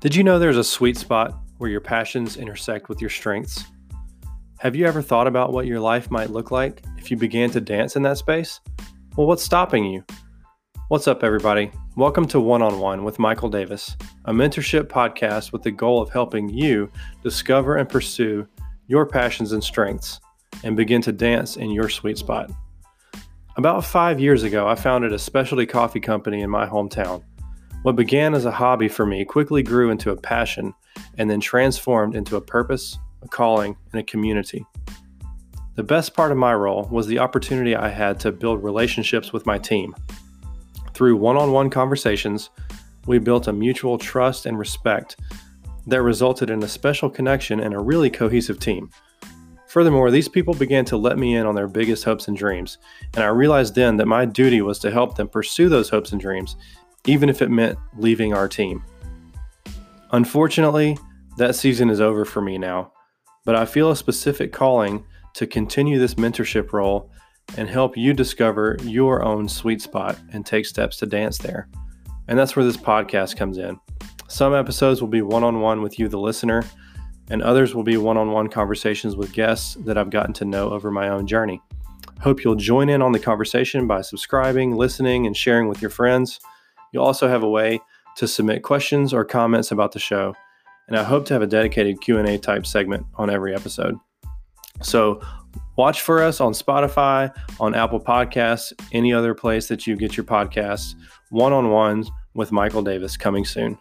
Did you know there's a sweet spot where your passions intersect with your strengths? Have you ever thought about what your life might look like if you began to dance in that space? Well, what's stopping you? What's up, everybody? Welcome to One on One with Michael Davis, a mentorship podcast with the goal of helping you discover and pursue your passions and strengths and begin to dance in your sweet spot. About five years ago, I founded a specialty coffee company in my hometown. What began as a hobby for me quickly grew into a passion and then transformed into a purpose, a calling, and a community. The best part of my role was the opportunity I had to build relationships with my team. Through one on one conversations, we built a mutual trust and respect that resulted in a special connection and a really cohesive team. Furthermore, these people began to let me in on their biggest hopes and dreams, and I realized then that my duty was to help them pursue those hopes and dreams even if it meant leaving our team. Unfortunately, that season is over for me now, but I feel a specific calling to continue this mentorship role and help you discover your own sweet spot and take steps to dance there. And that's where this podcast comes in. Some episodes will be one on one with you, the listener, and others will be one on one conversations with guests that I've gotten to know over my own journey. Hope you'll join in on the conversation by subscribing, listening, and sharing with your friends. You'll also have a way to submit questions or comments about the show, and I hope to have a dedicated Q&A type segment on every episode. So, watch for us on Spotify, on Apple Podcasts, any other place that you get your podcasts. One-on-ones with Michael Davis coming soon.